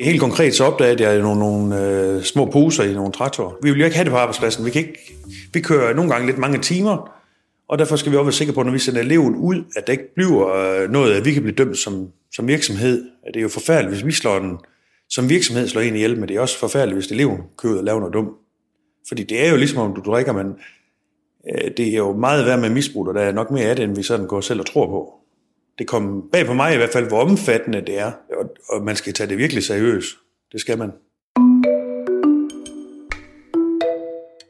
Helt konkret så opdagede jeg nogle, nogle øh, små poser i nogle traktorer. Vi vil jo ikke have det på arbejdspladsen. Vi, kan ikke, vi kører nogle gange lidt mange timer, og derfor skal vi også være sikre på, når vi sender eleven ud, at der ikke bliver øh, noget, at vi kan blive dømt som, som virksomhed. Det er jo forfærdeligt, hvis vi slår den som virksomhed slår en ihjel, men det er også forfærdeligt, hvis eleven kører ud og laver noget dumt. Fordi det er jo ligesom, om du drikker, men øh, det er jo meget værd med misbrug, og der er nok mere af det, end vi sådan går selv og tror på. Det kom bag på mig i hvert fald, hvor omfattende det er, og, og man skal tage det virkelig seriøst. Det skal man.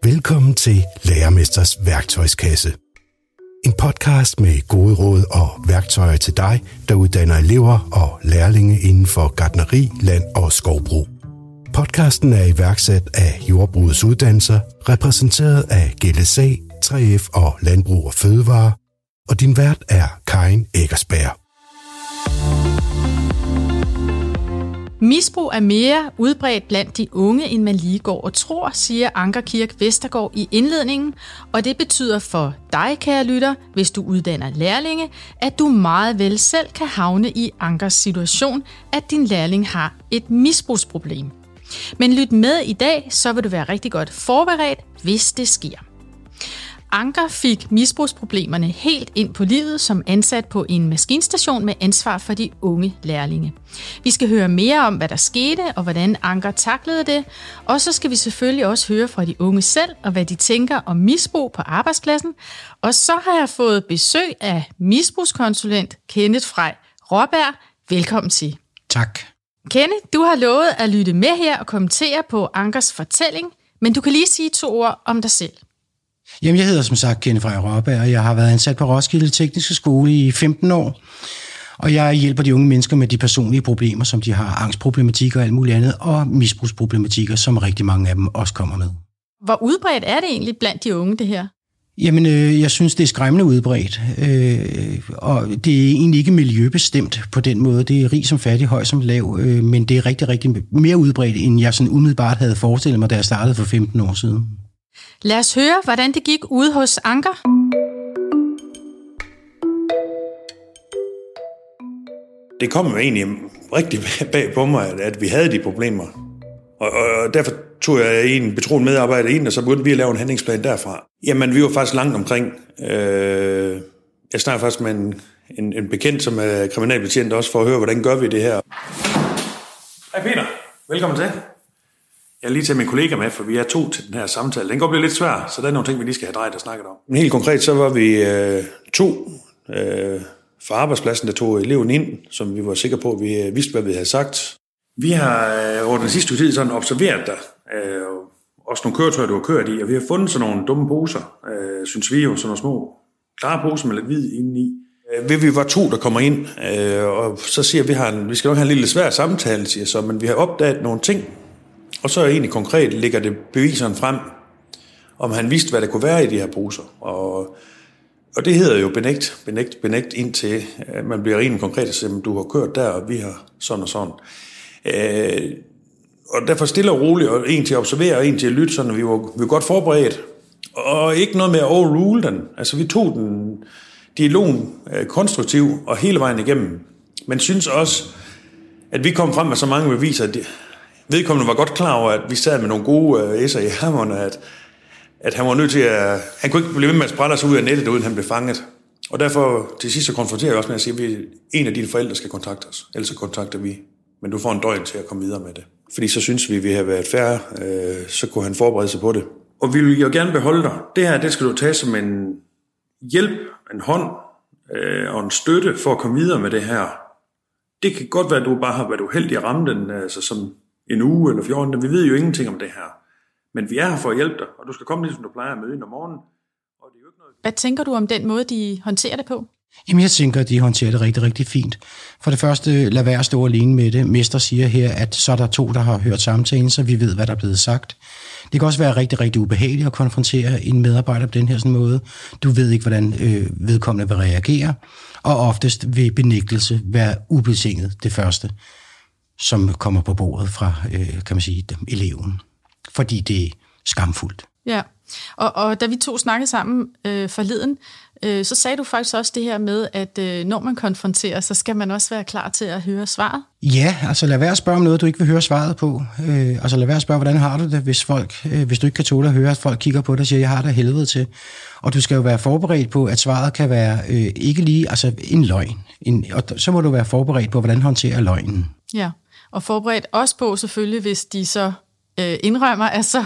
Velkommen til Lærermesters værktøjskasse. En podcast med gode råd og værktøjer til dig, der uddanner elever og lærlinge inden for gardneri, land og skovbrug. Podcasten er iværksat af Jordbrugets Uddannelser, repræsenteret af GLSA, 3F og Landbrug og Fødevare, og din vært er Karin Eggersberg. Misbrug er mere udbredt blandt de unge, end man lige går og tror, siger Ankerkirk Vestergaard i indledningen, og det betyder for dig, kære lytter, hvis du uddanner lærlinge, at du meget vel selv kan havne i Ankers situation, at din lærling har et misbrugsproblem. Men lyt med i dag, så vil du være rigtig godt forberedt, hvis det sker. Anker fik misbrugsproblemerne helt ind på livet som ansat på en maskinstation med ansvar for de unge lærlinge. Vi skal høre mere om, hvad der skete og hvordan Anker taklede det, og så skal vi selvfølgelig også høre fra de unge selv og hvad de tænker om misbrug på arbejdspladsen. Og så har jeg fået besøg af misbrugskonsulent Kenneth Frej Råberg. Velkommen til. Tak. Kenneth, du har lovet at lytte med her og kommentere på Ankers fortælling, men du kan lige sige to ord om dig selv. Jamen, jeg hedder som sagt Kenneth Freja Rørberg, og jeg har været ansat på Roskilde Tekniske Skole i 15 år. Og jeg hjælper de unge mennesker med de personlige problemer, som de har, angstproblematikker og alt muligt andet, og misbrugsproblematikker, som rigtig mange af dem også kommer med. Hvor udbredt er det egentlig blandt de unge, det her? Jamen, øh, jeg synes, det er skræmmende udbredt, øh, og det er egentlig ikke miljøbestemt på den måde. Det er rig som fattig, høj som lav, øh, men det er rigtig, rigtig mere udbredt, end jeg sådan umiddelbart havde forestillet mig, da jeg startede for 15 år siden. Lad os høre, hvordan det gik ude hos Anker. Det kom jo egentlig rigtig bag på mig, at vi havde de problemer. Og, og derfor tog jeg en betroet medarbejder ind, og så begyndte vi at lave en handlingsplan derfra. Jamen, vi var faktisk langt omkring. Øh, jeg snakker faktisk med en, en, en bekendt, som er kriminalbetjent også, for at høre, hvordan gør vi det her. Hej Peter, velkommen til. Jeg lige til min kollega med, for vi er to til den her samtale. Den går blive lidt svær, så der er nogle ting, vi lige skal have drejet og snakket om. Helt konkret, så var vi øh, to øh, fra arbejdspladsen, der tog eleven ind, som vi var sikre på, at vi øh, vidste, hvad vi havde sagt. Vi har øh, over den sidste tid sådan observeret dig, øh, også nogle køretøjer, du har kørt i, og vi har fundet sådan nogle dumme poser, øh, synes vi jo, sådan nogle små klare poser med lidt hvid indeni. Øh, vi var to, der kommer ind, øh, og så siger vi, vi, har en, vi skal nok have en lille svær samtale, siger så, men vi har opdaget nogle ting, og så egentlig konkret ligger det beviseren frem, om han vidste, hvad der kunne være i de her poser. Og, og det hedder jo benægt, benægt, benægt indtil man bliver rent konkret og siger, du har kørt der, og vi har sådan og sådan. Øh, og derfor stille og roligt, og en til at observere, og en til at lytte, sådan, vi var, vi var godt forberedt. Og ikke noget med at overrule den. Altså, vi tog den dialogen øh, konstruktiv og hele vejen igennem. Men synes også, at vi kom frem med så mange beviser, at det, vedkommende var godt klar over, at vi sad med nogle gode øh, S'er i hammerne, at, at han var nødt til at... Han kunne ikke blive ved med at sprælle sig ud af nettet, uden han blev fanget. Og derfor til sidst så konfronterer jeg også med at sige, at vi, en af dine forældre skal kontakte os. Ellers så kontakter vi. Men du får en døgn til at komme videre med det. Fordi så synes vi, at vi har været færre, øh, så kunne han forberede sig på det. Og vi vil jo gerne beholde dig. Det her, det skal du tage som en hjælp, en hånd øh, og en støtte for at komme videre med det her. Det kan godt være, at du bare har været uheldig at ramme den, øh, altså som en uge eller 14 dage. Vi ved jo ingenting om det her. Men vi er her for at hjælpe dig, og du skal komme ligesom du plejer at møde ind om morgenen. Og det er jo ikke noget... Hvad tænker du om den måde, de håndterer det på? Jamen, jeg tænker, at de håndterer det rigtig, rigtig fint. For det første, lad være at stå alene med det. Mester siger her, at så er der to, der har hørt samtalen, så vi ved, hvad der er blevet sagt. Det kan også være rigtig, rigtig ubehageligt at konfrontere en medarbejder på den her sådan måde. Du ved ikke, hvordan øh, vedkommende vil reagere, og oftest vil benægtelse være ubetinget det første som kommer på bordet fra, øh, kan man sige, eleven. Fordi det er skamfuldt. Ja, og, og da vi to snakkede sammen øh, forleden, øh, så sagde du faktisk også det her med, at øh, når man konfronterer, så skal man også være klar til at høre svaret. Ja, altså lad være at spørge om noget, du ikke vil høre svaret på. Øh, altså lad være at spørge, hvordan har du det, hvis, folk, øh, hvis du ikke kan tåle at høre, at folk kigger på dig og siger, jeg har det helvede til. Og du skal jo være forberedt på, at svaret kan være øh, ikke lige altså en løgn. En, og så må du være forberedt på, hvordan håndterer løgnen. Ja, og forberedt også på selvfølgelig, hvis de så øh, indrømmer, at så,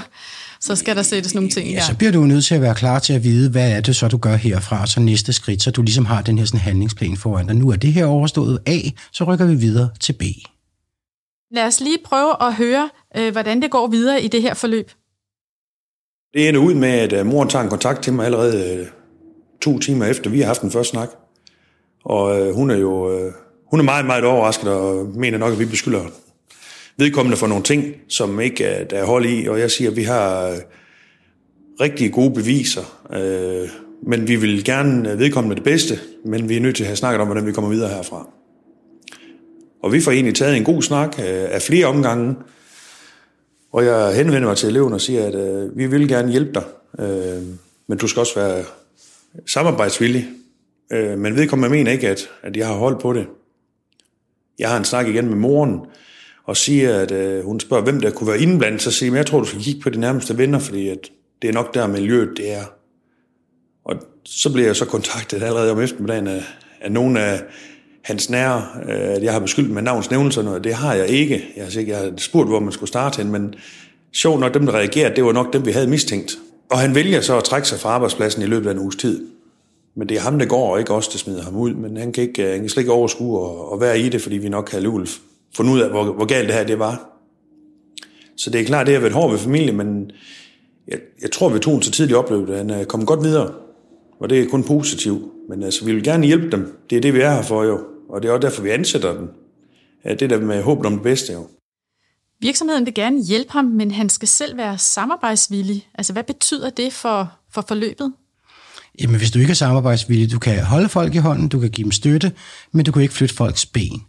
så skal der sættes nogle ting i Ja, så bliver du nødt til at være klar til at vide, hvad er det så, du gør herfra, så næste skridt, så du ligesom har den her sådan handlingsplan foran dig. Nu er det her overstået A, så rykker vi videre til B. Lad os lige prøve at høre, øh, hvordan det går videre i det her forløb. Det ender ud med, at øh, moren tager en kontakt til mig allerede øh, to timer efter, vi har haft den første snak. Og øh, hun er jo øh, hun er meget, meget overrasket og mener nok, at vi beskylder vedkommende for nogle ting, som ikke er, der er hold i. Og jeg siger, at vi har øh, rigtig gode beviser, øh, men vi vil gerne øh, vedkommende det bedste, men vi er nødt til at have snakket om, hvordan vi kommer videre herfra. Og vi får egentlig taget en god snak øh, af flere omgange, og jeg henvender mig til eleven og siger, at øh, vi vil gerne hjælpe dig, øh, men du skal også være samarbejdsvillig. Øh, men vedkommende mener ikke, at, at jeg har hold på det. Jeg har en snak igen med moren, og siger, at øh, hun spørger, hvem der kunne være indblandet, så siger jeg, jeg tror, du skal kigge på de nærmeste venner, fordi at det er nok der miljøet, det er. Og så bliver jeg så kontaktet allerede om eftermiddagen af, af nogle af hans nære, øh, at jeg har beskyldt med navns nævnelse, og det har jeg ikke. Jeg har, ikke, jeg har spurgt, hvor man skulle starte hen, men sjovt nok, dem der reagerede, det var nok dem, vi havde mistænkt. Og han vælger så at trække sig fra arbejdspladsen i løbet af en uges tid. Men det er ham, der går, og ikke os, der smider ham ud. Men han kan, ikke, øh, han kan slet ikke overskue at, være i det, fordi vi nok har alligevel fundet ud af, hvor, hvor galt det her det var. Så det er klart, det har været hårdt ved familien, men jeg, jeg tror, vi tog en så tidlig oplevelse, at han øh, er kommet godt videre. Og det er kun positivt. Men altså, vi vil gerne hjælpe dem. Det er det, vi er her for jo. Og det er også derfor, vi ansætter dem. Ja, det er der med håb om det bedste jo. Virksomheden vil gerne hjælpe ham, men han skal selv være samarbejdsvillig. Altså, hvad betyder det for, for forløbet? Jamen, hvis du ikke er samarbejdsvillig, du kan holde folk i hånden, du kan give dem støtte, men du kan ikke flytte folks ben.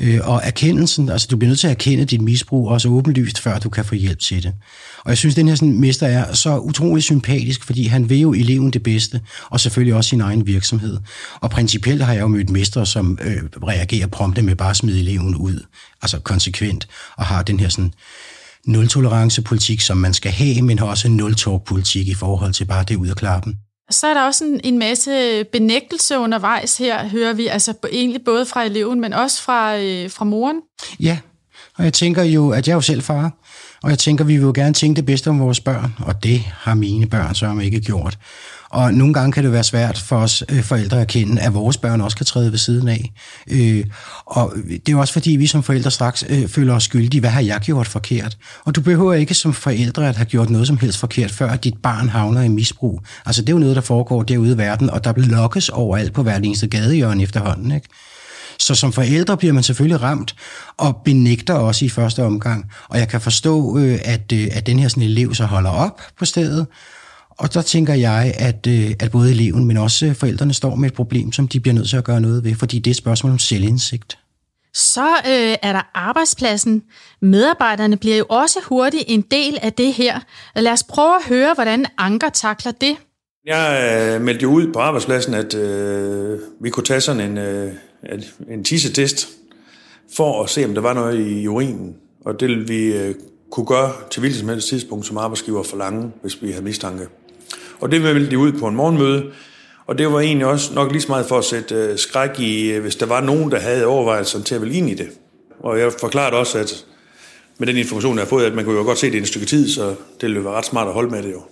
Øh, og erkendelsen, altså du bliver nødt til at erkende dit misbrug også åbenlyst, før du kan få hjælp til det. Og jeg synes, den her sådan, mester er så utrolig sympatisk, fordi han vil jo eleven det bedste, og selvfølgelig også sin egen virksomhed. Og principielt har jeg jo mødt mestre, som øh, reagerer prompte med bare at smide eleven ud, altså konsekvent, og har den her sådan nul-tolerance-politik, som man skal have, men har også en nul-talk-politik i forhold til bare det ud af klappen. Så er der også en, en masse benægtelse undervejs her, hører vi, altså egentlig både fra eleven, men også fra, øh, fra moren. Ja, og jeg tænker jo, at jeg er jo selv far, og jeg tænker, vi vil jo gerne tænke det bedste om vores børn, og det har mine børn så ikke gjort. Og nogle gange kan det være svært for os øh, forældre at kende, at vores børn også kan træde ved siden af. Øh, og det er også fordi, vi som forældre straks øh, føler os skyldige. Hvad har jeg gjort forkert? Og du behøver ikke som forældre at have gjort noget som helst forkert, før dit barn havner i misbrug. Altså det er jo noget, der foregår derude i verden, og der lokkes overalt på hver eneste gadehjørne efterhånden. Ikke? Så som forældre bliver man selvfølgelig ramt og benægter også i første omgang. Og jeg kan forstå, øh, at, øh, at den her sådan elev så holder op på stedet. Og der tænker jeg, at, øh, at både eleven, men også forældrene står med et problem, som de bliver nødt til at gøre noget ved, fordi det er et spørgsmål om selvindsigt. Så øh, er der arbejdspladsen. Medarbejderne bliver jo også hurtigt en del af det her. Lad os prøve at høre, hvordan Anker takler det. Jeg øh, meldte jo ud på arbejdspladsen, at øh, vi kunne tage sådan en, øh, en tissetest for at se, om der var noget i urinen. Og det ville vi øh, kunne gøre til hvilket som helst tidspunkt som arbejdsgiver forlange, hvis vi havde mistanke. Og det meldte de ud på en morgenmøde, og det var egentlig også nok lige så meget for at sætte øh, skræk i, øh, hvis der var nogen, der havde overvejelser til at ville ind i det. Og jeg forklarede også, at med den information, jeg har fået, at man kunne jo godt se det i en stykke tid, så det ville være ret smart at holde med det jo.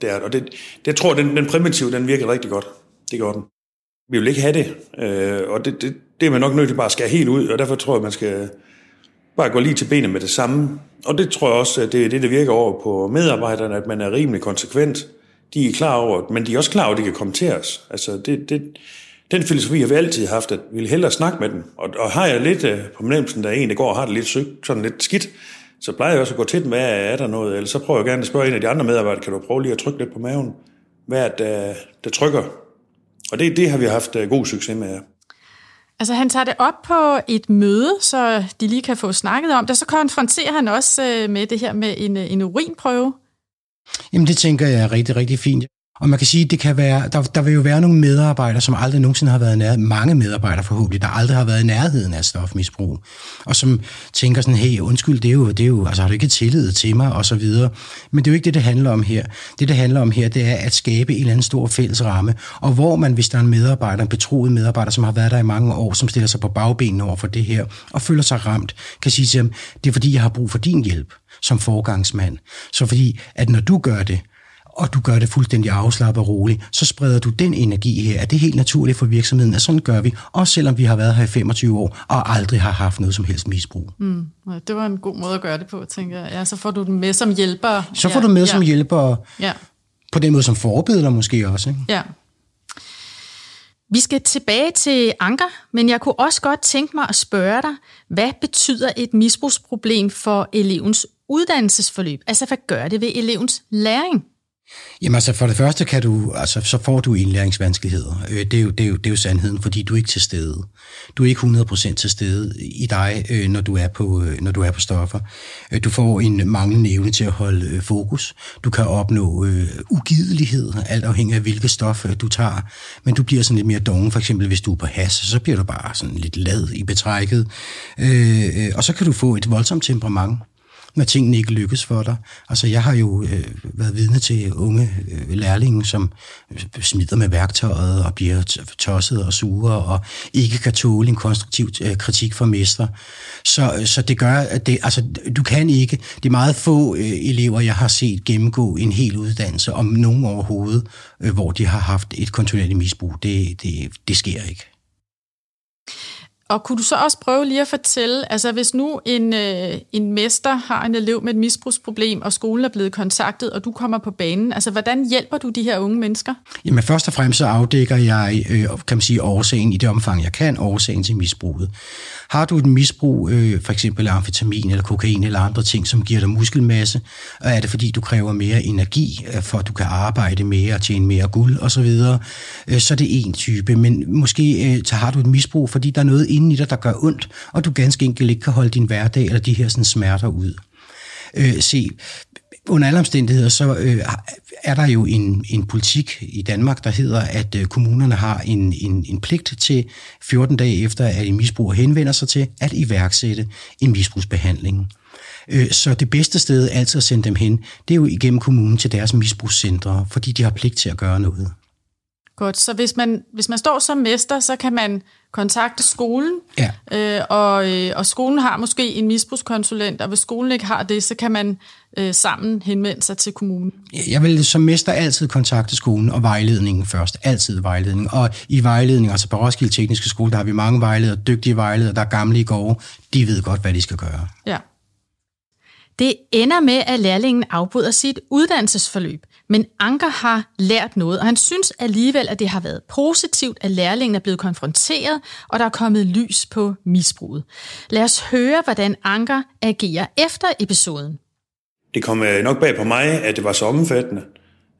Det er, og det, det jeg tror, den, den primitive, den virker rigtig godt. Det gør den. Vi vil ikke have det, øh, og det, det, det er man nok nødt til bare at skære helt ud, og derfor tror jeg, man skal bare gå lige til benet med det samme. Og det tror jeg også, at det er det, der virker over på medarbejderne, at man er rimelig konsekvent. De er klar over men de er også klar over, at de kan komme til os. Altså, det, det, den filosofi har vi altid haft, at vi vil hellere snakke med dem. Og, og har jeg lidt øh, på fornemmelsen, der er en, der går og har det lidt sygt, sådan lidt skidt, så plejer jeg også at gå til dem, hvad er der noget? Eller så prøver jeg gerne at spørge en af de andre medarbejdere, kan du prøve lige at trykke lidt på maven? Hvad er det, der, der trykker? Og det, det har vi haft øh, god succes med. Altså han tager det op på et møde, så de lige kan få snakket om det. Så konfronterer han også øh, med det her med en, øh, en urinprøve. Jamen det tænker jeg er rigtig, rigtig fint. Og man kan sige, det kan være, der, der vil jo være nogle medarbejdere, som aldrig nogensinde har været i nærheden, mange medarbejdere forhåbentlig, der aldrig har været i nærheden af stofmisbrug, og som tænker sådan, hey, undskyld, det er jo, det er jo altså har du ikke tillid til mig, og så videre. Men det er jo ikke det, det handler om her. Det, det handler om her, det er at skabe en eller anden stor fælles ramme, og hvor man, hvis der er en medarbejder, en betroet medarbejder, som har været der i mange år, som stiller sig på bagbenene over for det her, og føler sig ramt, kan sige til dem, det er fordi, jeg har brug for din hjælp som forgangsmand. Så fordi, at når du gør det, og du gør det fuldstændig afslappet og roligt, så spreder du den energi her. Er det helt naturligt for virksomheden, at sådan gør vi, også selvom vi har været her i 25 år og aldrig har haft noget som helst misbrug. Mm, det var en god måde at gøre det på, tænker jeg. Ja, så får du den med som hjælper. Så får ja, du med ja. som hjælper, ja. på den måde som forbilleder måske også. Ikke? Ja. Vi skal tilbage til Anker, men jeg kunne også godt tænke mig at spørge dig, hvad betyder et misbrugsproblem for elevens uddannelsesforløb? Altså, hvad gør det ved elevens læring? Jamen altså for det første kan du, altså, så får du indlæringsvanskeligheder. Øh, det er, jo, det, er jo, det er jo sandheden, fordi du er ikke til stede. Du er ikke 100% til stede i dig, øh, når du er på, øh, når du er på stoffer. Du får en manglende evne til at holde fokus. Du kan opnå ugidelighed, alt afhængig af hvilket stof du tager. Men du bliver sådan lidt mere doven, for eksempel hvis du er på has, så bliver du bare sådan lidt lad i betrækket. Og så kan du få et voldsomt temperament når tingene ikke lykkes for dig. Altså, jeg har jo øh, været vidne til unge øh, lærlinge, som øh, smider med værktøjet og bliver tosset og sure og ikke kan tåle en konstruktiv øh, kritik fra mester. Så, øh, så det gør, at det, altså, du kan ikke. Det er meget få øh, elever, jeg har set gennemgå en hel uddannelse, om nogen overhovedet, øh, hvor de har haft et kontinuerligt misbrug. Det, det, det sker ikke. Og kunne du så også prøve lige at fortælle, altså hvis nu en, øh, en mester har en elev med et misbrugsproblem, og skolen er blevet kontaktet, og du kommer på banen, altså hvordan hjælper du de her unge mennesker? Jamen først og fremmest så afdækker jeg, øh, kan man sige, årsagen i det omfang, jeg kan, årsagen til misbruget. Har du et misbrug, øh, for eksempel amfetamin eller kokain eller andre ting, som giver dig muskelmasse, og er det fordi, du kræver mere energi, øh, for at du kan arbejde mere og tjene mere guld osv., øh, så er det en type. Men måske øh, har du et misbrug, fordi der er noget inde i dig, der gør ondt, og du ganske enkelt ikke kan holde din hverdag eller de her sådan, smerter ud. Øh, se, under alle omstændigheder, så øh, er der jo en, en politik i Danmark, der hedder, at øh, kommunerne har en, en, en pligt til 14 dage efter, at en misbruger henvender sig til, at iværksætte en misbrugsbehandling. Øh, så det bedste sted altid at sende dem hen, det er jo igennem kommunen til deres misbrugscentre, fordi de har pligt til at gøre noget. Godt, så hvis man, hvis man står som mester, så kan man kontakte skolen, ja. øh, og, øh, og skolen har måske en misbrugskonsulent, og hvis skolen ikke har det, så kan man øh, sammen henvende sig til kommunen. Jeg vil som mester altid kontakte skolen og vejledningen først. Altid vejledning. Og i vejledning, altså på Roskilde Tekniske Skole, der har vi mange vejledere, dygtige vejledere, der er gamle i går. De ved godt, hvad de skal gøre. Ja. Det ender med, at lærlingen afbryder sit uddannelsesforløb. Men Anker har lært noget, og han synes alligevel, at det har været positivt, at lærlingen er blevet konfronteret, og der er kommet lys på misbruget. Lad os høre, hvordan Anker agerer efter episoden. Det kom øh, nok bag på mig, at det var så omfattende.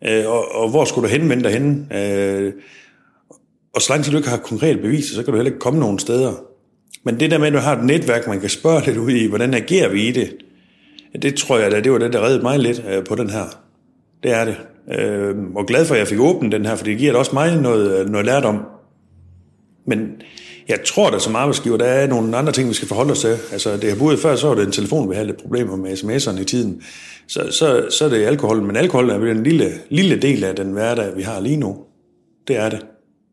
Øh, og, og hvor skulle du henvende dig henne? Øh, og så langt til du ikke har konkrete beviser, så kan du heller ikke komme nogen steder. Men det der med, at du har et netværk, man kan spørge lidt ud i, hvordan agerer vi i det, det tror jeg, da, det var det, der reddede mig lidt øh, på den her. Det er det. Øh, og glad for, at jeg fik åbnet den her, for det giver også mig noget, øh, noget lærdom. Men jeg tror, da som arbejdsgiver, der er nogle andre ting, vi skal forholde os til. Altså, det har boet før, så var det en telefon, vi havde lidt problemer med sms'erne i tiden. Så, så, så er det alkohol. Men alkohol er en lille, lille del af den hverdag, vi har lige nu. Det er det.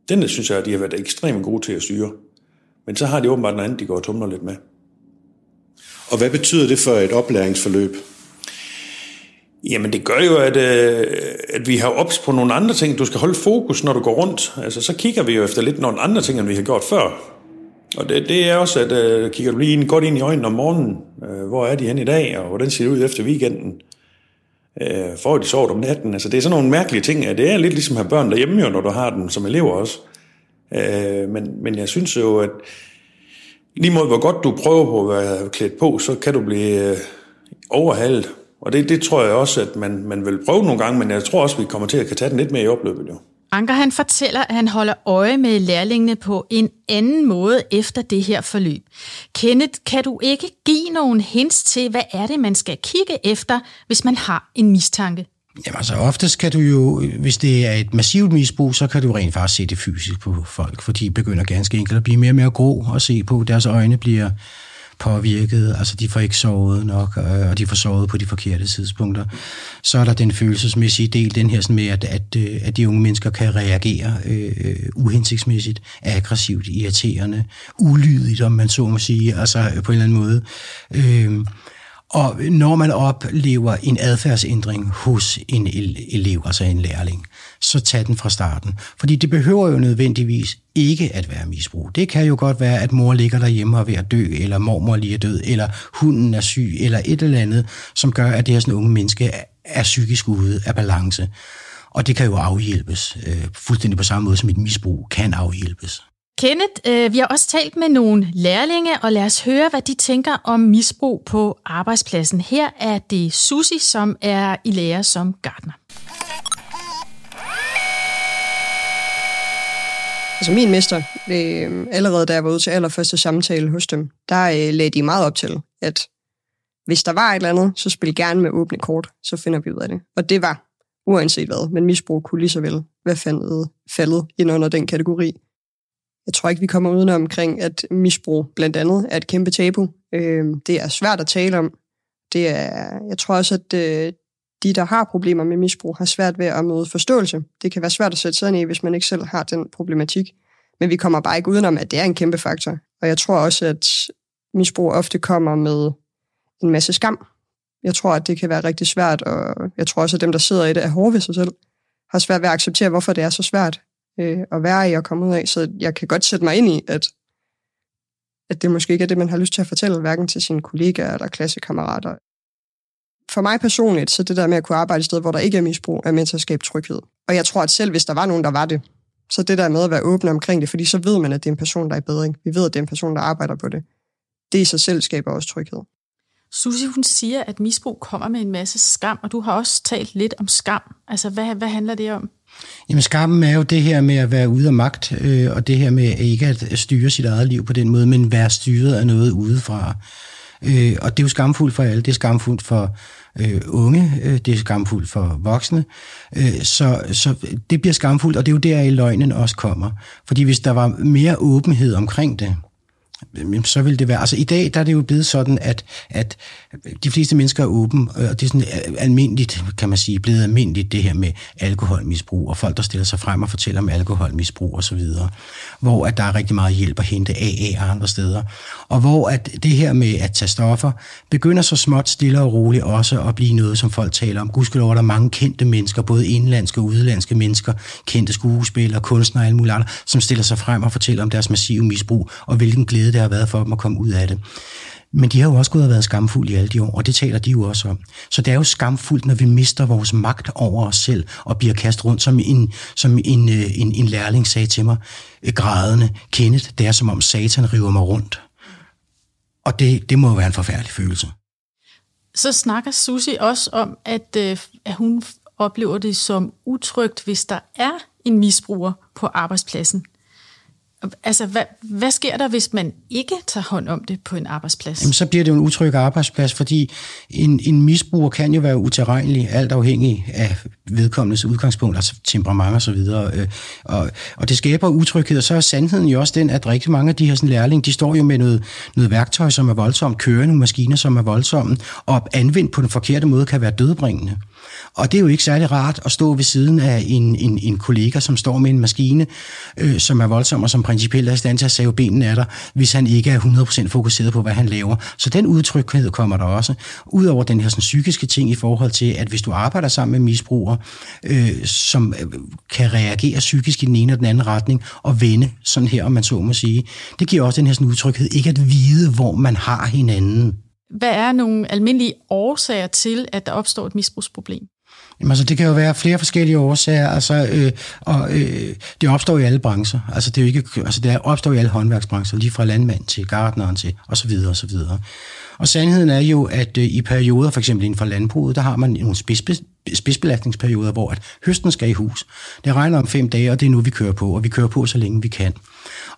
Den synes jeg, at de har været ekstremt gode til at styre. Men så har de åbenbart noget andet, de går og tumler lidt med. Og hvad betyder det for et oplæringsforløb? Jamen det gør jo, at, øh, at vi har ops på nogle andre ting. Du skal holde fokus, når du går rundt. Altså, så kigger vi jo efter lidt nogle andre ting, end vi har gjort før. Og det, det er også, at øh, kigger du lige ind, godt ind i øjnene om morgenen. Øh, hvor er de hen i dag, og hvordan ser det ud efter weekenden? Øh, får de sovet om natten? Altså, det er sådan nogle mærkelige ting. At det er lidt ligesom at have børn derhjemme, jo, når du har dem som elever også. Øh, men, men jeg synes jo, at lige måde, hvor godt du prøver på at være klædt på, så kan du blive øh, overhalet og det, det tror jeg også, at man, man vil prøve nogle gange, men jeg tror også, at vi kommer til at kan tage den lidt mere i opløbet. Jo. Anker han fortæller, at han holder øje med lærlingene på en anden måde efter det her forløb. Kenneth, kan du ikke give nogen hints til, hvad er det, man skal kigge efter, hvis man har en mistanke? Jamen altså, oftest kan du jo, hvis det er et massivt misbrug, så kan du rent faktisk se det fysisk på folk, for de begynder ganske enkelt at blive mere og mere grå at se på. Deres øjne bliver påvirket, altså de får ikke sovet nok, øh, og de får sovet på de forkerte tidspunkter. Så er der den følelsesmæssige del, den her sådan med, at, at, øh, at de unge mennesker kan reagere øh, uhensigtsmæssigt, aggressivt, irriterende, ulydigt, om man så må sige, altså på en eller anden måde. Øh, og når man oplever en adfærdsændring hos en elev, altså en lærling, så tag den fra starten. Fordi det behøver jo nødvendigvis ikke at være misbrug. Det kan jo godt være, at mor ligger derhjemme og er ved at dø, eller mormor lige er død, eller hunden er syg, eller et eller andet, som gør, at det her sådan unge menneske er psykisk ude af balance. Og det kan jo afhjælpes, øh, fuldstændig på samme måde som et misbrug kan afhjælpes. Kenneth, øh, vi har også talt med nogle lærlinge, og lad os høre, hvad de tænker om misbrug på arbejdspladsen. Her er det Susi, som er i lære som gartner. Altså min mester, øh, allerede da jeg var ude til allerførste samtale hos dem, der øh, lagde de meget op til, at hvis der var et eller andet, så spil gerne med åbne kort, så finder vi ud af det. Og det var uanset hvad, men misbrug kunne lige så vel være faldet, faldet ind under den kategori. Jeg tror ikke, vi kommer uden omkring, at misbrug blandt andet er et kæmpe tabu. Øh, det er svært at tale om. Det er, jeg tror også, at øh, de, der har problemer med misbrug, har svært ved at møde forståelse. Det kan være svært at sætte sig ind i, hvis man ikke selv har den problematik. Men vi kommer bare ikke udenom, at det er en kæmpe faktor. Og jeg tror også, at misbrug ofte kommer med en masse skam. Jeg tror, at det kan være rigtig svært, og jeg tror også, at dem, der sidder i det, er hårde ved sig selv, har svært ved at acceptere, hvorfor det er så svært øh, at være i og komme ud af. Så jeg kan godt sætte mig ind i, at, at det måske ikke er det, man har lyst til at fortælle, hverken til sine kollegaer eller klassekammerater. For mig personligt, så det der med at kunne arbejde et sted, hvor der ikke er misbrug, er med til at skabe tryghed. Og jeg tror, at selv hvis der var nogen, der var det, så det der med at være åben omkring det, fordi så ved man, at det er en person, der er i bedring. Vi ved, at det er en person, der arbejder på det. Det i sig selv skaber også tryghed. Susie, hun siger, at misbrug kommer med en masse skam, og du har også talt lidt om skam. Altså, hvad, hvad handler det om? Jamen skammen er jo det her med at være ude af magt, øh, og det her med ikke at styre sit eget liv på den måde, men være styret af noget udefra. Øh, og det er jo skamfuldt for alle. Det er skamfuldt for øh, unge, øh, det er skamfuldt for voksne. Øh, så, så det bliver skamfuldt, og det er jo der, i løgnen også kommer. Fordi hvis der var mere åbenhed omkring det, så vil det være... Altså i dag, der er det jo blevet sådan, at, at de fleste mennesker er åbne, og det er sådan øh, almindeligt, kan man sige, blevet almindeligt det her med alkoholmisbrug, og folk, der stiller sig frem og fortæller om alkoholmisbrug og så videre, hvor at der er rigtig meget hjælp at hente AA og andre steder, og hvor at det her med at tage stoffer, begynder så småt, stille og roligt også at blive noget, som folk taler om. Gudskelov, der er mange kendte mennesker, både indlandske og udlandske mennesker, kendte skuespillere, kunstnere og alle mulige andre, som stiller sig frem og fortæller om deres massive misbrug, og hvilken glæde det har været for dem at komme ud af det. Men de har jo også gået og været skamfulde i alle de år, og det taler de jo også om. Så det er jo skamfuldt, når vi mister vores magt over os selv og bliver kastet rundt, som en, som en, øh, en, en lærling sagde til mig, øh, grædende, Kenneth, det er som om satan river mig rundt. Og det, det må jo være en forfærdelig følelse. Så snakker Susi også om, at, øh, at hun oplever det som utrygt, hvis der er en misbruger på arbejdspladsen. Altså, hvad, hvad sker der, hvis man ikke tager hånd om det på en arbejdsplads? Jamen, så bliver det jo en utryg arbejdsplads, fordi en, en misbruger kan jo være uterrenelig, alt afhængig af vedkommendes udgangspunkt, altså temperament og så videre. Øh, og, og det skaber utryghed, og så er sandheden jo også den, at rigtig mange af de her sådan, lærlinge, de står jo med noget, noget værktøj, som er voldsomt, kørende maskiner, som er voldsomme, og anvendt på den forkerte måde kan være dødbringende. Og det er jo ikke særlig rart at stå ved siden af en, en, en kollega, som står med en maskine, øh, som er voldsom og som principielt er i stand til at save benene af dig, hvis han ikke er 100% fokuseret på, hvad han laver. Så den udtrykhed kommer der også. Udover den her sådan, psykiske ting i forhold til, at hvis du arbejder sammen med misbrugere, øh, som øh, kan reagere psykisk i den ene og den anden retning, og vende sådan her, om man så må sige, det giver også den her sådan, udtrykhed, ikke at vide, hvor man har hinanden. Hvad er nogle almindelige årsager til, at der opstår et misbrugsproblem? Jamen, altså, det kan jo være flere forskellige årsager, altså, øh, og øh, det opstår i alle brancher. Altså, det, er jo ikke, altså, det opstår i alle håndværksbrancher, lige fra landmand til gardneren til, og videre, og så videre. Og sandheden er jo, at øh, i perioder, for eksempel inden for landbruget, der har man nogle spids, spidsbelastningsperioder, hvor at høsten skal i hus. Det regner om fem dage, og det er nu, vi kører på, og vi kører på, så længe vi kan.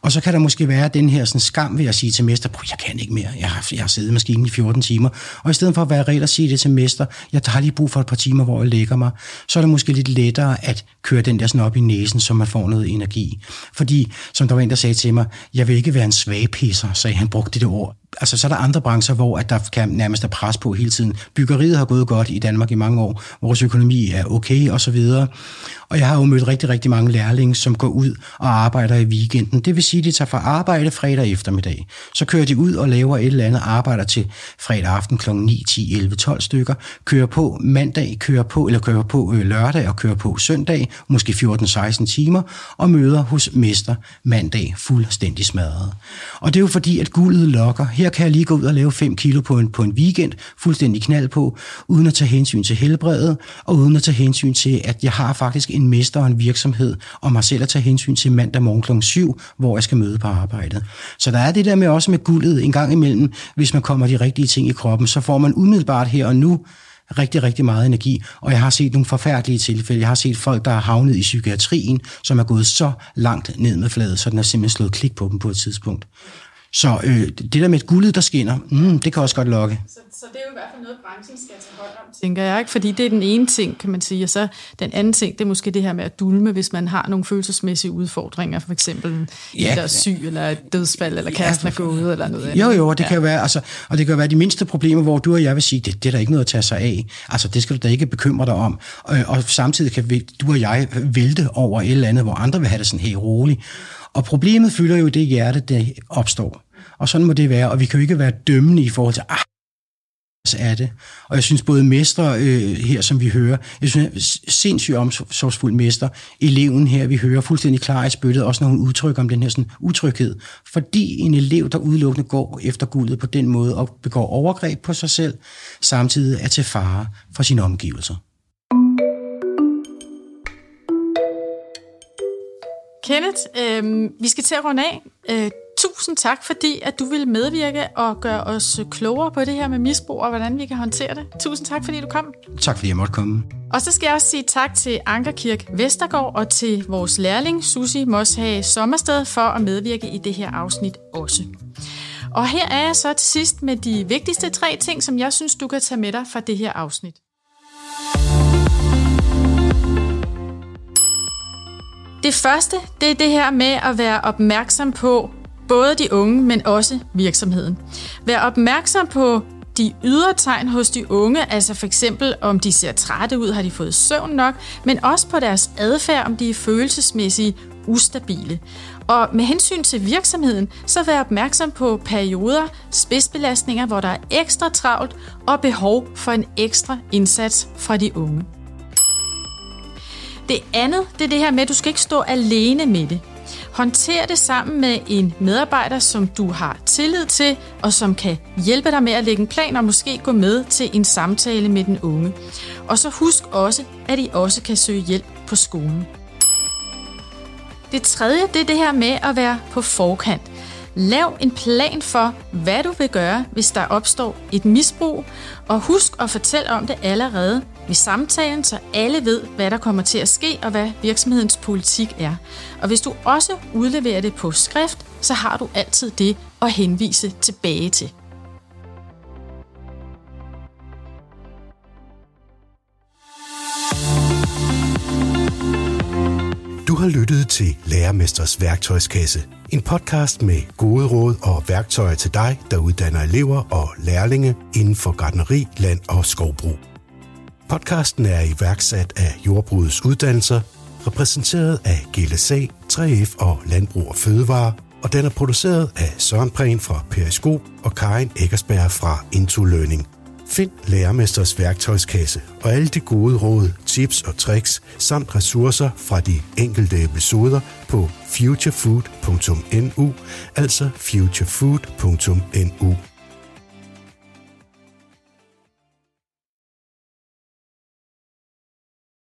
Og så kan der måske være den her sådan, skam ved at sige til mester, jeg kan ikke mere, jeg har, jeg har siddet i maskinen i 14 timer. Og i stedet for at være reelt og sige det til mester, jeg har lige brug for et par timer, hvor jeg lægger mig, så er det måske lidt lettere at køre den der sådan op i næsen, så man får noget energi. Fordi, som der var en, der sagde til mig, jeg vil ikke være en svagpisser, sagde han brugte det ord altså så er der andre brancher, hvor at der kan nærmest er pres på hele tiden. Byggeriet har gået godt i Danmark i mange år. Vores økonomi er okay og så videre. Og jeg har jo mødt rigtig, rigtig mange lærlinge, som går ud og arbejder i weekenden. Det vil sige, at de tager fra arbejde fredag eftermiddag. Så kører de ud og laver et eller andet arbejder til fredag aften kl. 9, 10, 11, 12 stykker. Kører på mandag, kører på, eller kører på øh, lørdag og kører på søndag, måske 14-16 timer, og møder hos mester mandag fuldstændig smadret. Og det er jo fordi, at guldet lokker. Her kan jeg lige gå ud og lave 5 kilo på en, på en weekend, fuldstændig knald på, uden at tage hensyn til helbredet, og uden at tage hensyn til, at jeg har faktisk en mester og en virksomhed, og mig selv at tage hensyn til mandag morgen kl. 7, hvor jeg skal møde på arbejdet. Så der er det der med også med guldet en gang imellem, hvis man kommer de rigtige ting i kroppen, så får man umiddelbart her og nu rigtig, rigtig meget energi. Og jeg har set nogle forfærdelige tilfælde. Jeg har set folk, der har havnet i psykiatrien, som er gået så langt ned med fladet, så den har simpelthen slået klik på dem på et tidspunkt. Så øh, det der med et guldet, der skinner, mm, det kan også godt lokke. Så, så det er jo i hvert fald noget, branchen skal tage hånd om, tænker jeg. Ikke? Fordi det er den ene ting, kan man sige. Og så den anden ting, det er måske det her med at dulme, hvis man har nogle følelsesmæssige udfordringer. For eksempel ja. der er syg, eller dødsfald, eller kæresten er gået, eller noget andet. Jo, jo, og det, ja. kan være, altså, og det kan være de mindste problemer, hvor du og jeg vil sige, det, det er der ikke noget at tage sig af. Altså, det skal du da ikke bekymre dig om. Og, og samtidig kan vi, du og jeg vælte over et eller andet, hvor andre vil have det sådan helt roligt. Og problemet fylder jo det hjerte, det opstår. Og sådan må det være, og vi kan jo ikke være dømmende i forhold til, ah, er det. Og jeg synes både mester øh, her, som vi hører, jeg synes sindssygt omsorgsfuld mester, eleven her, vi hører fuldstændig klar i spyttet, også når hun udtrykker om den her sådan, utryghed. Fordi en elev, der udelukkende går efter guldet på den måde og begår overgreb på sig selv, samtidig er til fare for sine omgivelser. Kenneth, øh, vi skal til at runde af. Øh, tusind tak, fordi at du vil medvirke og gøre os klogere på det her med misbrug og hvordan vi kan håndtere det. Tusind tak, fordi du kom. Tak, fordi jeg måtte komme. Og så skal jeg også sige tak til Ankerkirk Vestergaard og til vores lærling Susi Moshage Sommersted for at medvirke i det her afsnit også. Og her er jeg så til sidst med de vigtigste tre ting, som jeg synes, du kan tage med dig fra det her afsnit. Det første, det er det her med at være opmærksom på både de unge, men også virksomheden. Vær opmærksom på de ydre tegn hos de unge, altså for eksempel om de ser trætte ud, har de fået søvn nok, men også på deres adfærd, om de er følelsesmæssigt ustabile. Og med hensyn til virksomheden, så vær opmærksom på perioder, spidsbelastninger, hvor der er ekstra travlt og behov for en ekstra indsats fra de unge. Det andet, det er det her med, at du skal ikke stå alene med det. Håndter det sammen med en medarbejder, som du har tillid til, og som kan hjælpe dig med at lægge en plan og måske gå med til en samtale med den unge. Og så husk også, at I også kan søge hjælp på skolen. Det tredje, det er det her med at være på forkant. Lav en plan for, hvad du vil gøre, hvis der opstår et misbrug, og husk at fortælle om det allerede ved samtalen, så alle ved, hvad der kommer til at ske og hvad virksomhedens politik er. Og hvis du også udleverer det på skrift, så har du altid det at henvise tilbage til. Du har lyttet til Lærermesters værktøjskasse. En podcast med gode råd og værktøjer til dig, der uddanner elever og lærlinge inden for gardneri, land og skovbrug. Podcasten er iværksat af Jordbrugets Uddannelser, repræsenteret af GLSA, 3F og Landbrug og Fødevare, og den er produceret af Søren Prehn fra Periskop og Karin Eggersberg fra Into Learning. Find Lærermesters værktøjskasse og alle de gode råd, tips og tricks samt ressourcer fra de enkelte episoder på futurefood.nu, altså futurefood.nu.